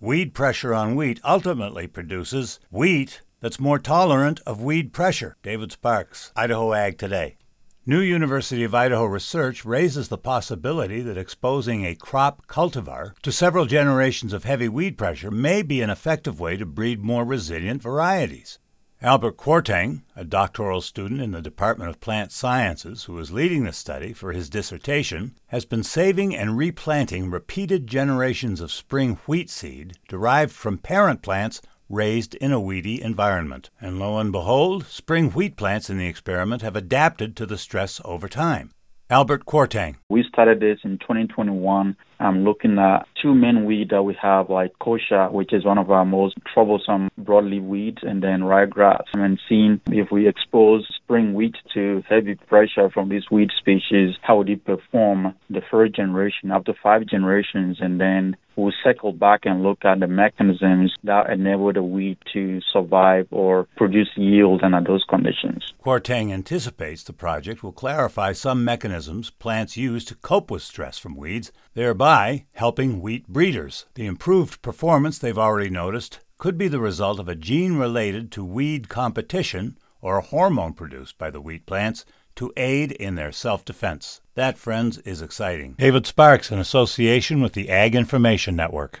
weed pressure on wheat ultimately produces wheat that's more tolerant of weed pressure. David Sparks, Idaho Ag Today. New University of Idaho research raises the possibility that exposing a crop cultivar to several generations of heavy weed pressure may be an effective way to breed more resilient varieties. Albert Kwarteng, a doctoral student in the Department of Plant Sciences who is leading the study for his dissertation, has been saving and replanting repeated generations of spring wheat seed derived from parent plants raised in a weedy environment. And lo and behold, spring wheat plants in the experiment have adapted to the stress over time. Albert Kwarteng. We started this in 2021. I'm looking at two main weeds that we have, like kochia, which is one of our most troublesome broadleaf weeds, and then ryegrass. And seeing if we expose spring wheat to heavy pressure from these weed species, how would it perform the first generation, after five generations, and then we'll circle back and look at the mechanisms that enable the wheat to survive or produce yield under those conditions. Kwarteng anticipates the project will clarify some mechanisms plants use to cope with stress from weeds, thereby helping wheat breeders. The improved performance they've already noticed could be the result of a gene related to weed competition or a hormone produced by the wheat plants to aid in their self defense. That, friends, is exciting. David Sparks, in association with the Ag Information Network.